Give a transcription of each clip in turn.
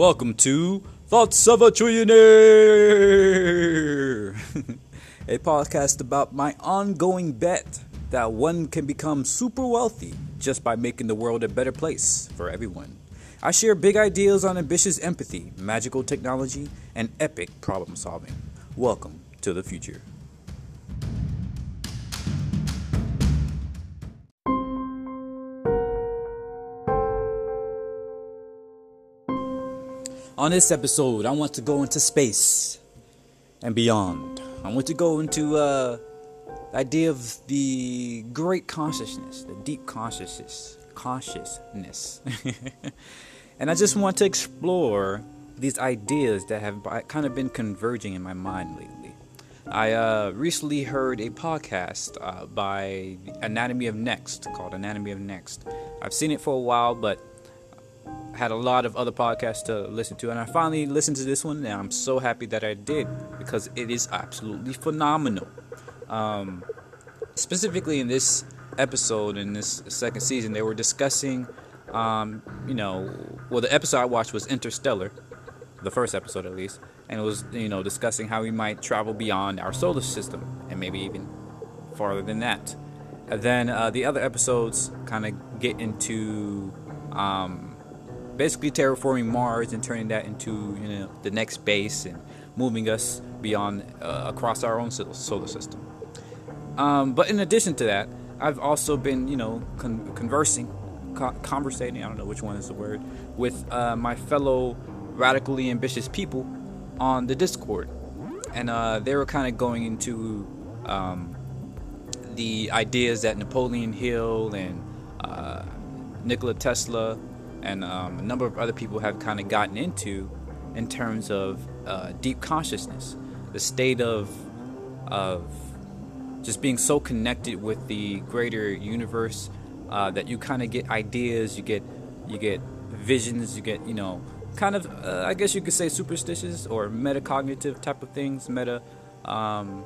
Welcome to Thoughts of a Trillionaire, a podcast about my ongoing bet that one can become super wealthy just by making the world a better place for everyone. I share big ideas on ambitious empathy, magical technology, and epic problem solving. Welcome to the future. On this episode, I want to go into space and beyond. I want to go into uh, the idea of the great consciousness, the deep consciousness, consciousness, and I just want to explore these ideas that have kind of been converging in my mind lately. I uh, recently heard a podcast uh, by Anatomy of Next called Anatomy of Next. I've seen it for a while, but had a lot of other podcasts to listen to, and I finally listened to this one, and I'm so happy that I did because it is absolutely phenomenal. Um, specifically in this episode, in this second season, they were discussing, um, you know, well, the episode I watched was Interstellar, the first episode at least, and it was, you know, discussing how we might travel beyond our solar system and maybe even farther than that. And then uh, the other episodes kind of get into. Um, basically terraforming Mars and turning that into you know the next base and moving us beyond uh, across our own solar system. Um, but in addition to that, I've also been you know con- conversing, co- conversating. I don't know which one is the word with uh, my fellow radically ambitious people on the Discord, and uh, they were kind of going into um, the ideas that Napoleon Hill and uh, Nikola Tesla and um, a number of other people have kind of gotten into in terms of uh, deep consciousness, the state of of just being so connected with the greater universe uh, that you kind of get ideas, you get you get visions, you get you know kind of uh, I guess you could say superstitious or metacognitive type of things, meta um,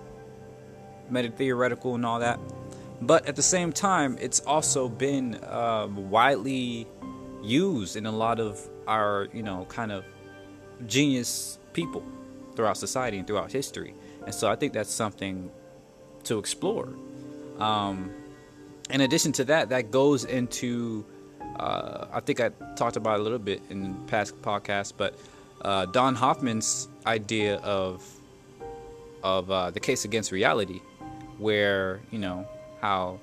meta theoretical and all that. But at the same time, it's also been uh, widely used in a lot of our, you know, kind of genius people throughout society and throughout history. And so I think that's something to explore. Um, in addition to that, that goes into, uh, I think I talked about a little bit in past podcasts, but uh, Don Hoffman's idea of of uh, the case against reality, where you know how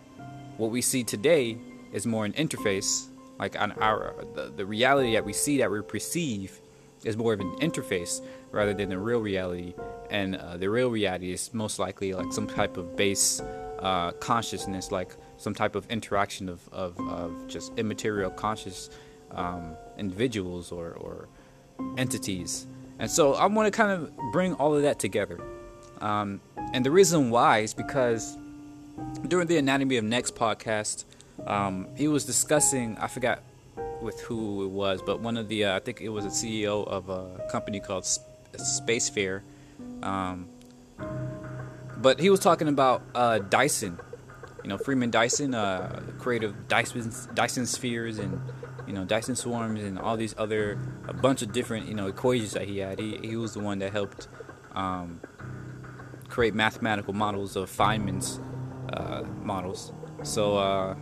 what we see today is more an interface like on our the, the reality that we see that we perceive is more of an interface rather than the real reality. And uh, the real reality is most likely like some type of base uh, consciousness like some type of interaction of, of, of just immaterial conscious um, individuals or, or entities. And so i want to kind of bring all of that together. Um, and the reason why is because during the anatomy of next podcast um, he was discussing, I forgot with who it was, but one of the, uh, I think it was a CEO of a company called Spacefair. Um, but he was talking about uh, Dyson, you know, Freeman Dyson, uh, creative Dyson, Dyson spheres and, you know, Dyson swarms and all these other, a bunch of different, you know, equations that he had. He, he was the one that helped um, create mathematical models of Feynman's uh, models. So, uh,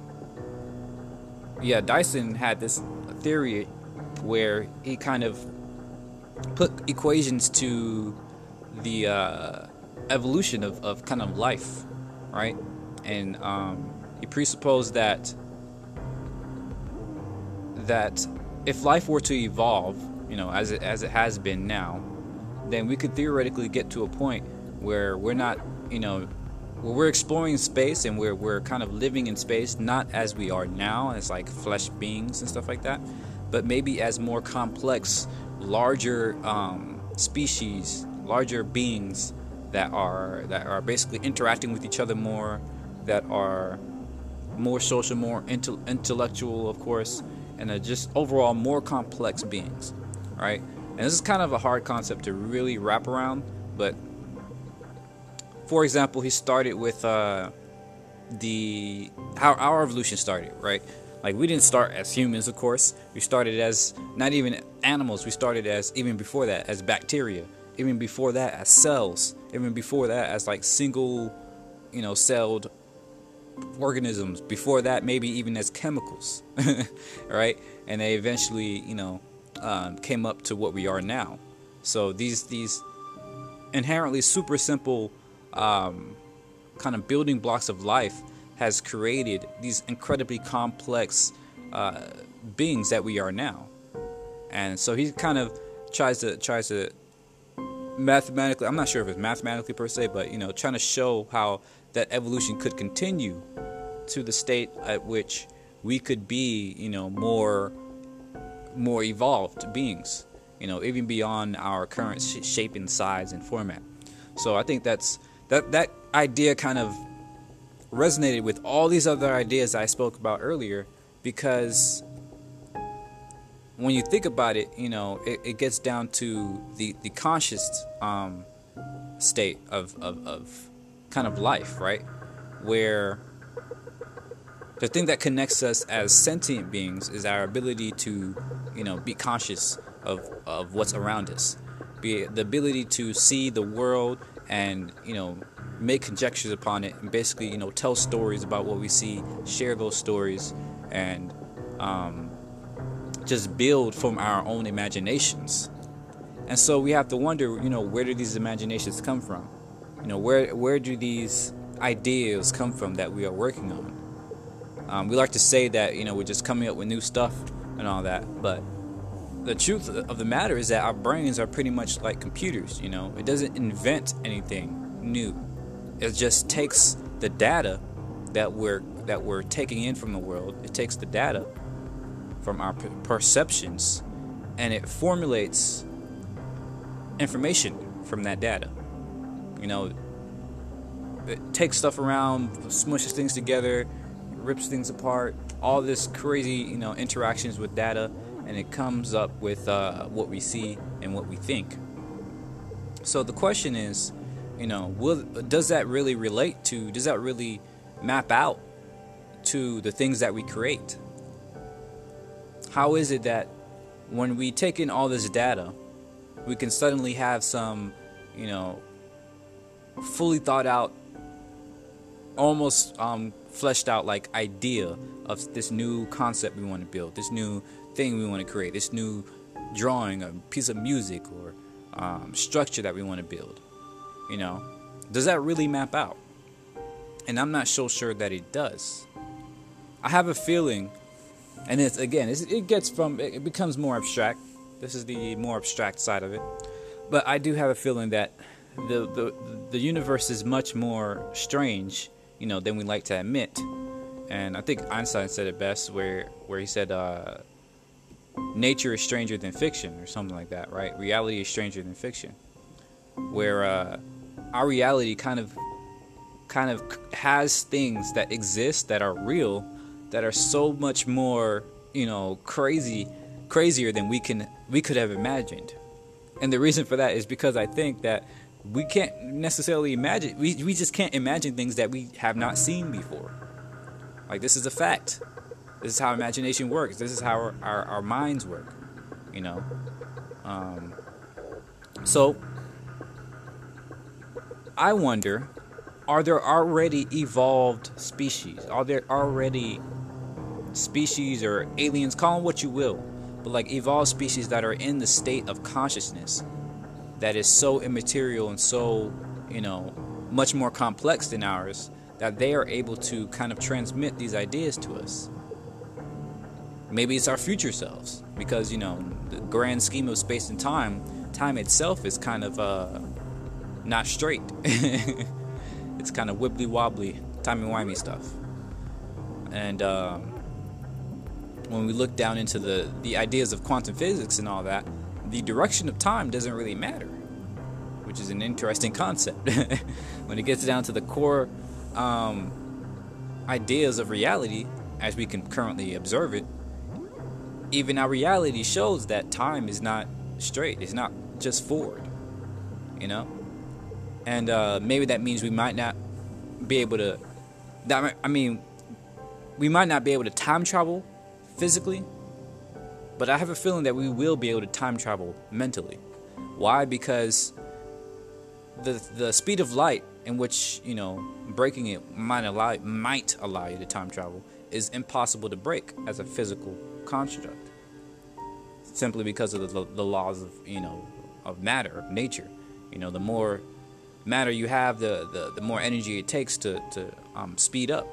yeah, Dyson had this theory where he kind of put equations to the uh, evolution of, of kind of life, right? And um, he presupposed that that if life were to evolve, you know, as it as it has been now, then we could theoretically get to a point where we're not, you know, we're exploring space and we're, we're kind of living in space not as we are now as like flesh beings and stuff like that but maybe as more complex larger um, species larger beings that are that are basically interacting with each other more that are more social more intel- intellectual of course and are just overall more complex beings right? And this is kind of a hard concept to really wrap around but for example, he started with uh, the how our evolution started, right? Like we didn't start as humans, of course. We started as not even animals. We started as even before that as bacteria. Even before that as cells. Even before that as like single, you know, celled organisms. Before that, maybe even as chemicals, right? And they eventually, you know, um, came up to what we are now. So these these inherently super simple um, kind of building blocks of life has created these incredibly complex uh, beings that we are now. And so he kind of tries to tries to mathematically I'm not sure if it's mathematically per se, but you know, trying to show how that evolution could continue to the state at which we could be, you know, more more evolved beings, you know, even beyond our current sh- shape and size and format. So I think that's that that idea kind of resonated with all these other ideas I spoke about earlier because when you think about it, you know, it, it gets down to the, the conscious um, state of, of, of kind of life, right? Where the thing that connects us as sentient beings is our ability to, you know, be conscious of, of what's around us. Be the ability to see the world and, you know, make conjectures upon it and basically, you know, tell stories about what we see, share those stories, and um, just build from our own imaginations. And so we have to wonder, you know, where do these imaginations come from? You know, where where do these ideas come from that we are working on? Um, we like to say that you know we're just coming up with new stuff and all that, but the truth of the matter is that our brains are pretty much like computers. You know, it doesn't invent anything new. It just takes the data that we're that we're taking in from the world. It takes the data from our perceptions, and it formulates information from that data. You know, it takes stuff around, smushes things together, rips things apart, all this crazy, you know, interactions with data, and it comes up with uh, what we see and what we think. So the question is, you know, will does that really relate to? Does that really map out to the things that we create? How is it that when we take in all this data, we can suddenly have some, you know, fully thought out, almost um, fleshed out like idea of this new concept we want to build, this new thing we want to create, this new drawing, a piece of music or um, structure that we want to build. You know, does that really map out? And I'm not so sure that it does. I have a feeling, and it's again, it's, it gets from it becomes more abstract. This is the more abstract side of it, but I do have a feeling that the the the universe is much more strange you know, than we like to admit. And I think Einstein said it best, where where he said, uh, "Nature is stranger than fiction," or something like that, right? Reality is stranger than fiction, where uh, our reality kind of kind of has things that exist that are real, that are so much more, you know, crazy, crazier than we can we could have imagined. And the reason for that is because I think that we can't necessarily imagine we, we just can't imagine things that we have not seen before like this is a fact this is how imagination works. This is how our, our, our minds work you know? Um, so i wonder are there already evolved species? Are there already species or aliens call them what you will but like evolved species that are in the state of consciousness that is so immaterial and so, you know, much more complex than ours that they are able to kind of transmit these ideas to us. Maybe it's our future selves because, you know, the grand scheme of space and time, time itself is kind of uh, not straight. it's kind of wibbly wobbly, timey wimey stuff. And um, when we look down into the, the ideas of quantum physics and all that, the direction of time doesn't really matter, which is an interesting concept. when it gets down to the core um, ideas of reality, as we can currently observe it, even our reality shows that time is not straight, it's not just forward, you know? And uh, maybe that means we might not be able to. That, I mean, we might not be able to time travel physically, but I have a feeling that we will be able to time travel mentally. Why? Because the the speed of light in which you know breaking it might allow might allow you to time travel is impossible to break as a physical construct simply because of the, the laws of you know of matter of nature. You know the more matter you have the the, the more energy it takes to to um, speed up.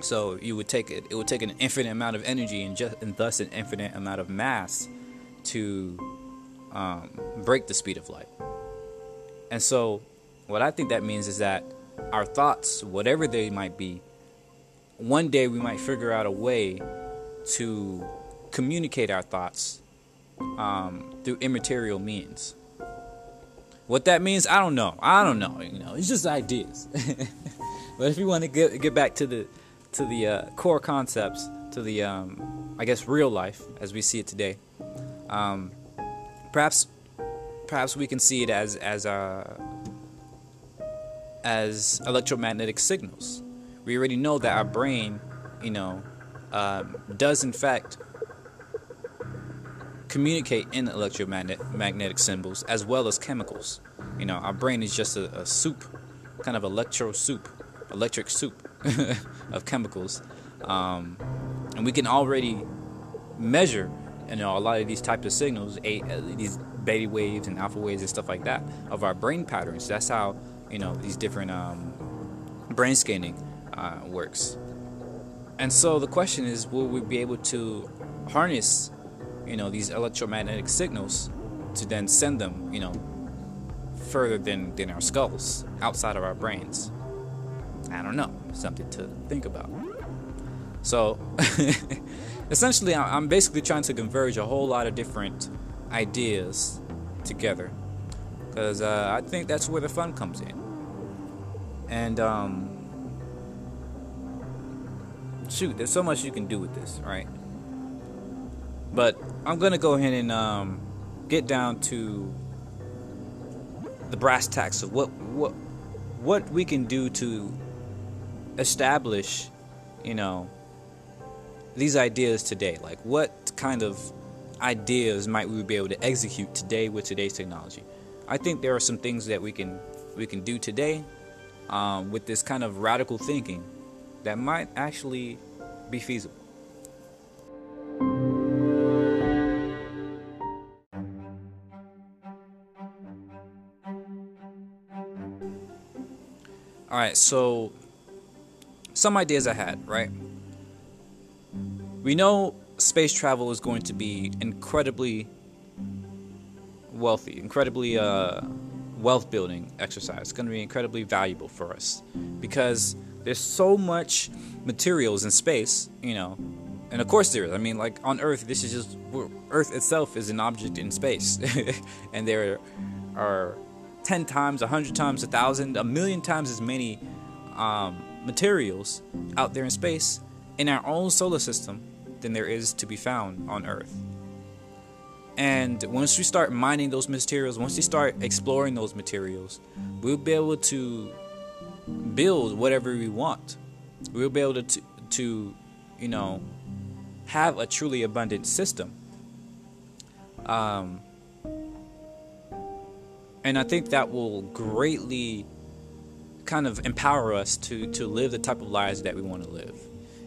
So you would take it it would take an infinite amount of energy and just and thus an infinite amount of mass to um, break the speed of light. And so what i think that means is that our thoughts whatever they might be one day we might figure out a way to communicate our thoughts um, through immaterial means. What that means, I don't know. I don't know. You know, it's just ideas. but if you want to get get back to the to the uh, core concepts, to the um, I guess real life as we see it today, um, perhaps perhaps we can see it as as uh, as electromagnetic signals we already know that our brain, you know, um, does in fact communicate in electromagnetic magnetic symbols as well as chemicals. You know, our brain is just a, a soup, kind of electro soup, electric soup of chemicals, um, and we can already measure, you know, a lot of these types of signals, uh, these beta waves and alpha waves and stuff like that of our brain patterns. That's how you know these different um, brain scanning uh, works. And so the question is, will we be able to harness, you know, these electromagnetic signals to then send them, you know, further than, than our skulls, outside of our brains? I don't know. Something to think about. So, essentially, I'm basically trying to converge a whole lot of different ideas together. Because uh, I think that's where the fun comes in. And, um, shoot, there's so much you can do with this, right? But I'm gonna go ahead and um, get down to the brass tacks of what what what we can do to establish, you know, these ideas today. Like, what kind of ideas might we be able to execute today with today's technology? I think there are some things that we can we can do today um, with this kind of radical thinking that might actually be feasible. All right, so some ideas I had, right? We know space travel is going to be incredibly wealthy, incredibly uh, wealth building exercise. It's going to be incredibly valuable for us because there's so much materials in space, you know, and of course there is. I mean, like on Earth, this is just Earth itself is an object in space, and there are ten times, a hundred times, a thousand, a million times as many um, materials out there in space in our own solar system than there is to be found on Earth. And once we start mining those materials, once we start exploring those materials, we'll be able to build whatever we want. We'll be able to, to you know, have a truly abundant system. Um, and I think that will greatly kind of empower us to, to live the type of lives that we want to live.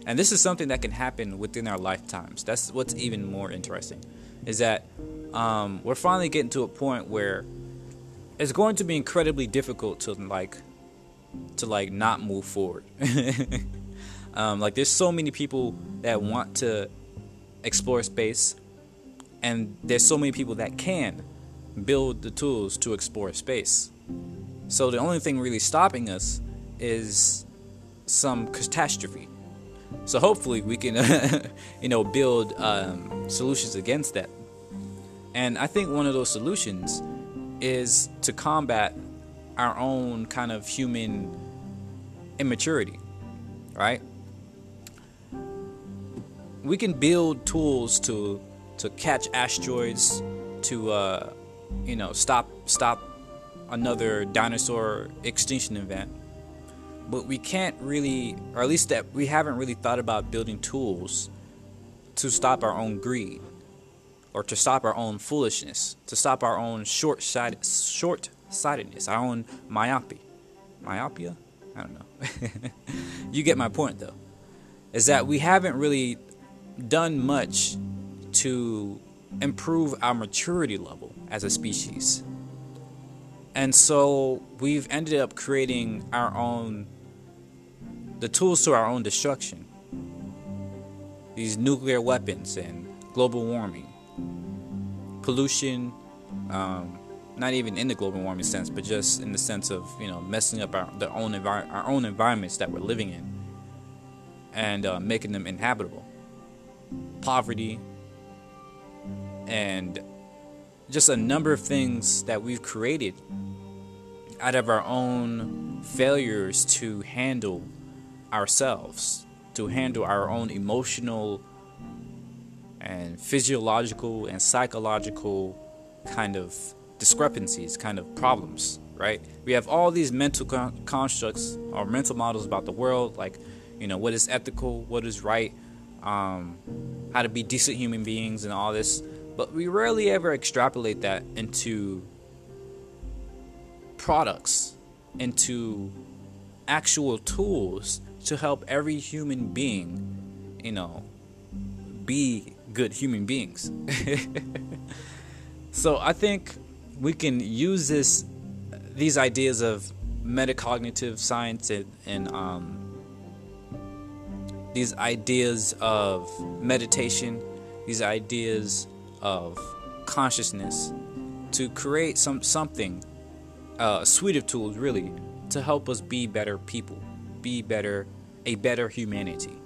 And this is something that can happen within our lifetimes. That's what's even more interesting, is that um, we're finally getting to a point where it's going to be incredibly difficult to like to like not move forward. um, like there's so many people that want to explore space, and there's so many people that can build the tools to explore space. So the only thing really stopping us is some catastrophe. So hopefully we can, you know, build um, solutions against that. And I think one of those solutions is to combat our own kind of human immaturity, right? We can build tools to to catch asteroids, to uh, you know stop stop another dinosaur extinction event. but we can't really, or at least that we haven't really thought about building tools to stop our own greed or to stop our own foolishness, to stop our own short-sighted, short-sightedness, our own myopia. Myopia? I don't know. you get my point though. Is that we haven't really done much to improve our maturity level as a species. And so we've ended up creating our own the tools to our own destruction. These nuclear weapons and global warming, pollution, um, not even in the global warming sense, but just in the sense of you know messing up our the own envi- our own environments that we're living in, and uh, making them inhabitable. Poverty, and just a number of things that we've created out of our own failures to handle ourselves, to handle our own emotional and physiological and psychological kind of discrepancies, kind of problems, right? We have all these mental con- constructs or mental models about the world, like, you know, what is ethical, what is right, um, how to be decent human beings, and all this. But we rarely ever extrapolate that into products, into actual tools to help every human being, you know, be good human beings. so I think we can use this these ideas of metacognitive science and, and um, these ideas of meditation, these ideas of consciousness to create some something, uh, a suite of tools really to help us be better people, be better a better humanity.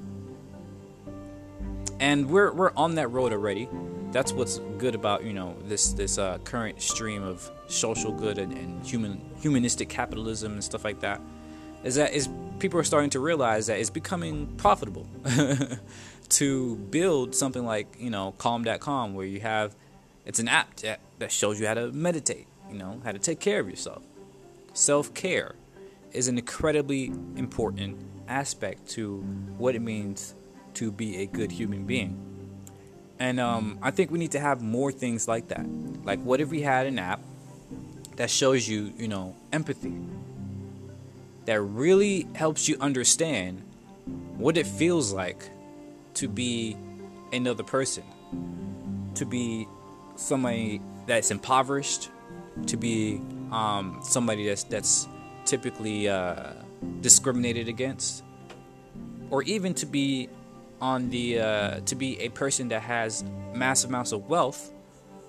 And we're we're on that road already. That's what's good about you know this this uh, current stream of social good and, and human humanistic capitalism and stuff like that. Is that is people are starting to realize that it's becoming profitable to build something like you know Calm.com where you have it's an app that, that shows you how to meditate, you know how to take care of yourself. Self care is an incredibly important aspect to what it means to be a good human being. And um, I think we need to have more things like that. Like, what if we had an app that shows you, you know, empathy? That really helps you understand what it feels like to be another person, to be somebody that's impoverished, to be um, somebody that's that's typically uh, discriminated against, or even to be on the uh, to be a person that has massive amounts of wealth,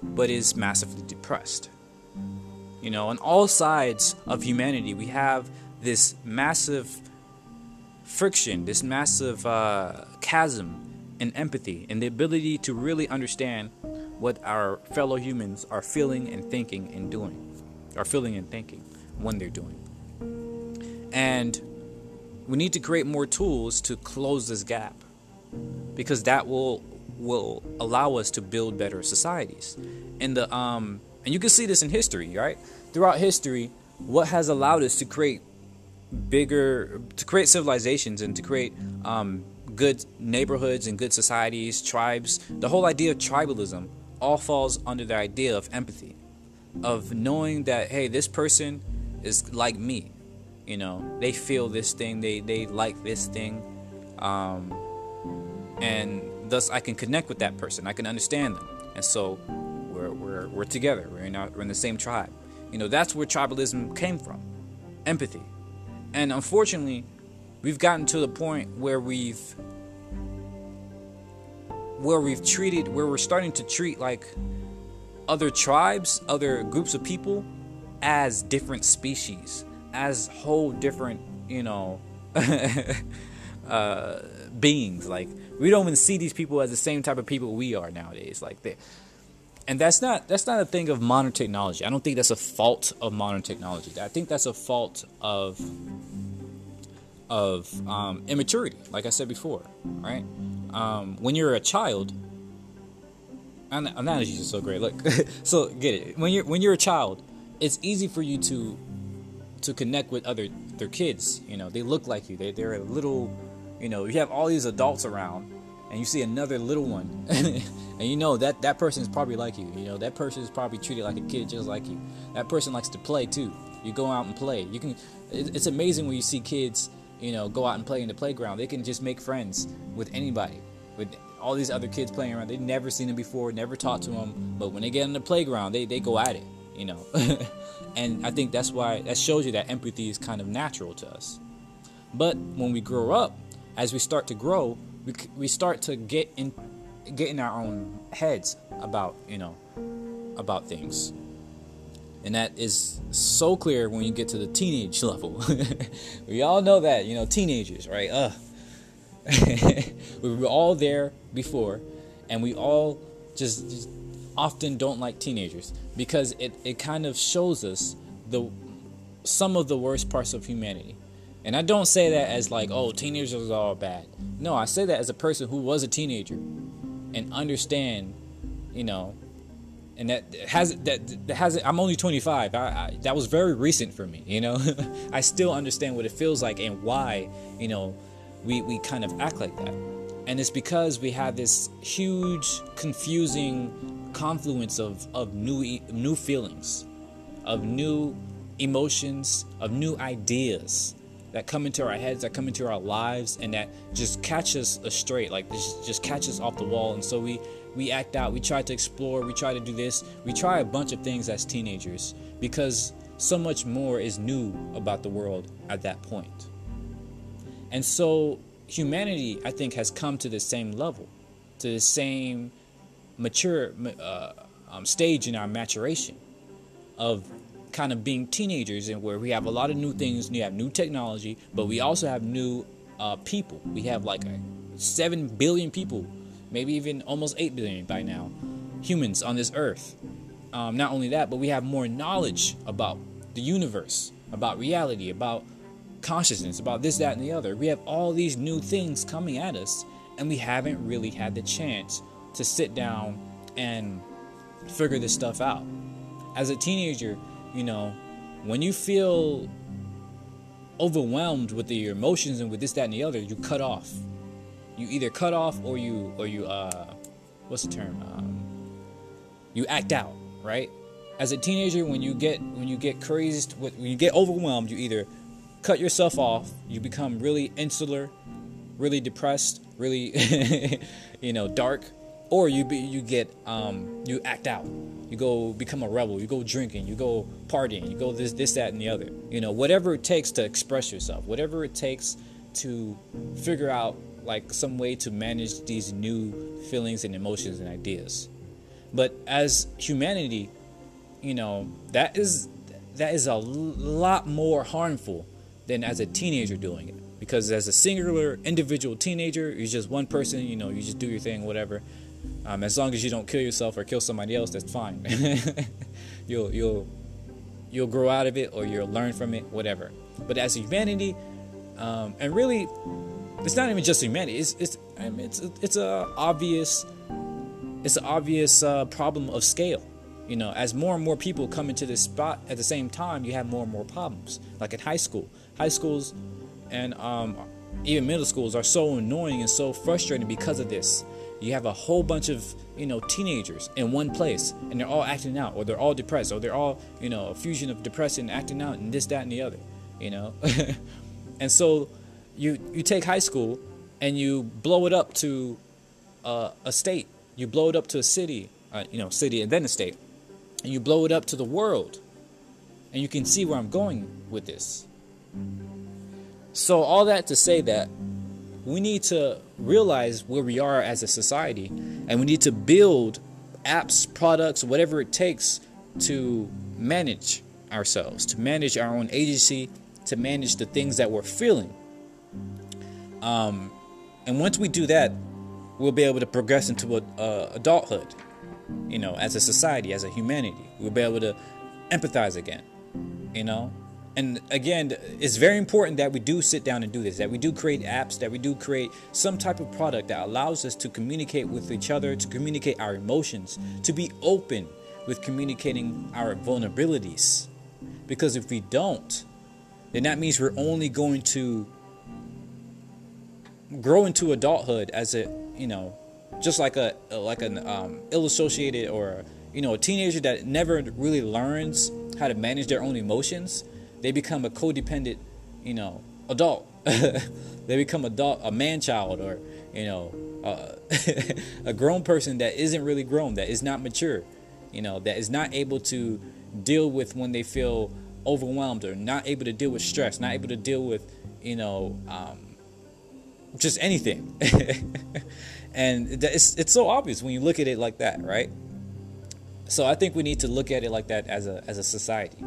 but is massively depressed. You know, on all sides of humanity, we have this massive friction, this massive uh, chasm in empathy, and the ability to really understand what our fellow humans are feeling and thinking and doing, are feeling and thinking when they're doing. And we need to create more tools to close this gap because that will will allow us to build better societies. And the um and you can see this in history, right? Throughout history, what has allowed us to create bigger to create civilizations and to create um, good neighborhoods and good societies, tribes, the whole idea of tribalism all falls under the idea of empathy, of knowing that hey, this person is like me, you know, they feel this thing, they they like this thing, um, and thus I can connect with that person. I can understand them, and so we're we're we're together. We're in our, we're in the same tribe. You know, that's where tribalism came from, empathy, and unfortunately, we've gotten to the point where we've where we've treated where we're starting to treat like other tribes, other groups of people as different species, as whole different, you know, uh, beings. Like we don't even see these people as the same type of people we are nowadays. Like they, and that's not that's not a thing of modern technology. I don't think that's a fault of modern technology. I think that's a fault of of um, immaturity. Like I said before, right? Um, when you're a child, analogies are so great. Look, so get it. When you're when you're a child, it's easy for you to to connect with other their kids. You know, they look like you. They they're a little, you know, you have all these adults around, and you see another little one, and you know that that person is probably like you. You know, that person is probably treated like a kid just like you. That person likes to play too. You go out and play. You can. It's amazing when you see kids, you know, go out and play in the playground. They can just make friends with anybody, with all these other kids playing around. They've never seen them before, never talked to them, but when they get in the playground, they they go at it. You know, and I think that's why that shows you that empathy is kind of natural to us. But when we grow up, as we start to grow, we we start to get in get in our own heads about you know about things and that is so clear when you get to the teenage level. we all know that, you know, teenagers, right? Uh, we were all there before, and we all just, just, often don't like teenagers because it, it kind of shows us the some of the worst parts of humanity. And I don't say that as like, oh, teenagers are all bad. No, I say that as a person who was a teenager and understand, you know, and that has that, that has it I'm only 25. I, I, that was very recent for me. You know, I still understand what it feels like and why you know we we kind of act like that, and it's because we have this huge, confusing confluence of of new new feelings, of new emotions, of new ideas that come into our heads, that come into our lives, and that just catch us astray, like just, just catch us off the wall. And so we we act out, we try to explore, we try to do this, we try a bunch of things as teenagers because so much more is new about the world at that point. And so humanity, I think, has come to the same level, to the same mature uh, um, stage in our maturation of kind of being teenagers and where we have a lot of new things, we have new technology, but we also have new uh, people. We have like a, 7 billion people maybe even almost 8 billion by now, humans on this earth. Um, not only that, but we have more knowledge about the universe, about reality, about consciousness, about this, that, and the other. We have all these new things coming at us, and we haven't really had the chance to sit down and figure this stuff out. As a teenager, you know, when you feel overwhelmed with your emotions and with this, that, and the other, you cut off. You either cut off or you or you uh what's the term? Um, you act out right? As a teenager when you get when you get crazed when you get overwhelmed you either cut yourself off you become really insular really depressed really you know dark or you be, you get um, you act out you go become a rebel you go drinking you go partying you go this this that and the other you know whatever it takes to express yourself whatever it takes to figure out like some way to manage these new feelings and emotions and ideas. But as humanity, you know, that is that is a lot more harmful than as a teenager doing it. Because as a singular individual teenager, you're just one person, you know, you just do your thing, whatever. Um, as long as you don't kill yourself or kill somebody else, that's fine. you'll you'll you'll grow out of it or you'll learn from it, whatever. But as humanity, um, and really it's not even just humanity. It's it's I mean, it's it's a obvious it's an obvious uh, problem of scale. You know, as more and more people come into this spot at the same time, you have more and more problems. Like in high school, high schools and um, even middle schools are so annoying and so frustrating because of this. You have a whole bunch of you know teenagers in one place, and they're all acting out, or they're all depressed, or they're all you know a fusion of depression, and acting out, and this, that, and the other. You know, and so you you take high school and you blow it up to uh, a state. You blow it up to a city, uh, you know, city and then a state, and you blow it up to the world. And you can see where I'm going with this. So all that to say that we need to realize where we are as a society, and we need to build apps, products, whatever it takes to manage ourselves, to manage our own agency, to manage the things that we're feeling um, and once we do that, we'll be able to progress into a, uh, adulthood. You know, as a society, as a humanity, we'll be able to empathize again. You know, and again, it's very important that we do sit down and do this. That we do create apps. That we do create some type of product that allows us to communicate with each other, to communicate our emotions, to be open with communicating our vulnerabilities. Because if we don't, then that means we're only going to grow into adulthood as a you know just like a like an um, ill-associated or you know a teenager that never really learns how to manage their own emotions they become a codependent you know adult they become adult a man child or you know uh, a grown person that isn't really grown that is not mature you know that is not able to deal with when they feel overwhelmed or not able to deal with stress not able to deal with you know um, just anything. and it's it's so obvious when you look at it like that, right? So I think we need to look at it like that as a as a society.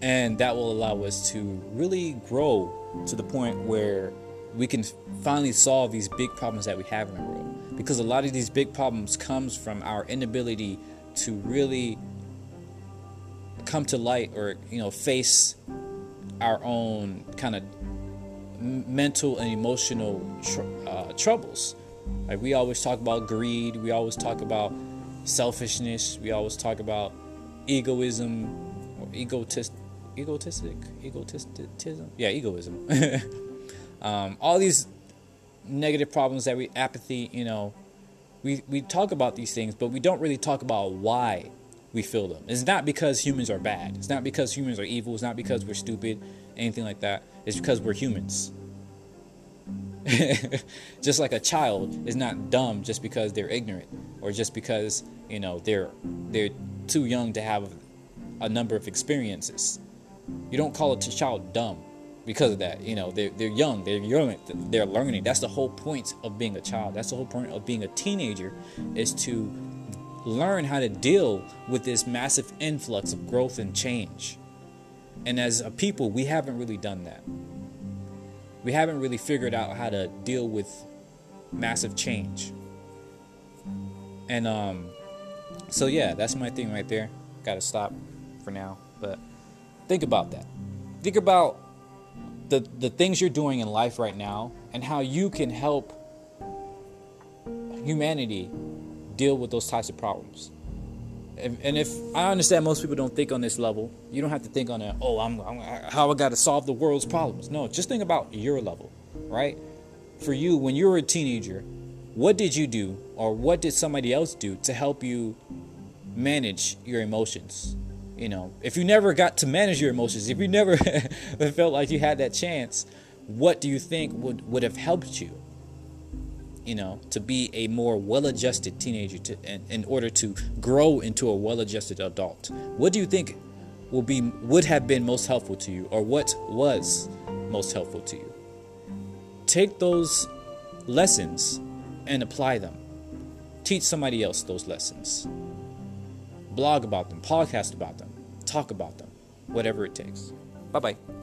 And that will allow us to really grow to the point where we can finally solve these big problems that we have in the world. Because a lot of these big problems comes from our inability to really come to light or you know face our own kind of mental and emotional tr- uh, troubles. Like we always talk about greed, we always talk about selfishness, we always talk about egoism or egotist, egotistic, egotistism. Yeah, egoism. um, all these negative problems that we apathy, you know, we we talk about these things, but we don't really talk about why we feel them. It's not because humans are bad. It's not because humans are evil. It's not because we're stupid, anything like that. It's because we're humans. just like a child is not dumb just because they're ignorant or just because, you know, they're they're too young to have a number of experiences. You don't call a child dumb because of that. You know, they're, they're young, they're young, they're learning. That's the whole point of being a child. That's the whole point of being a teenager is to learn how to deal with this massive influx of growth and change. And as a people, we haven't really done that. We haven't really figured out how to deal with massive change. And um so yeah, that's my thing right there. Got to stop for now, but think about that. Think about the the things you're doing in life right now and how you can help humanity deal with those types of problems and if I understand most people don't think on this level, you don't have to think on a oh I'm, I'm how I got to solve the world's problems. No, just think about your level, right? For you, when you were a teenager, what did you do, or what did somebody else do to help you manage your emotions? You know, if you never got to manage your emotions, if you never felt like you had that chance, what do you think would would have helped you? you know, to be a more well-adjusted teenager to, in, in order to grow into a well-adjusted adult. What do you think will be would have been most helpful to you, or what was most helpful to you? Take those lessons and apply them. Teach somebody else those lessons. Blog about them, podcast about them, talk about them, whatever it takes. Bye bye.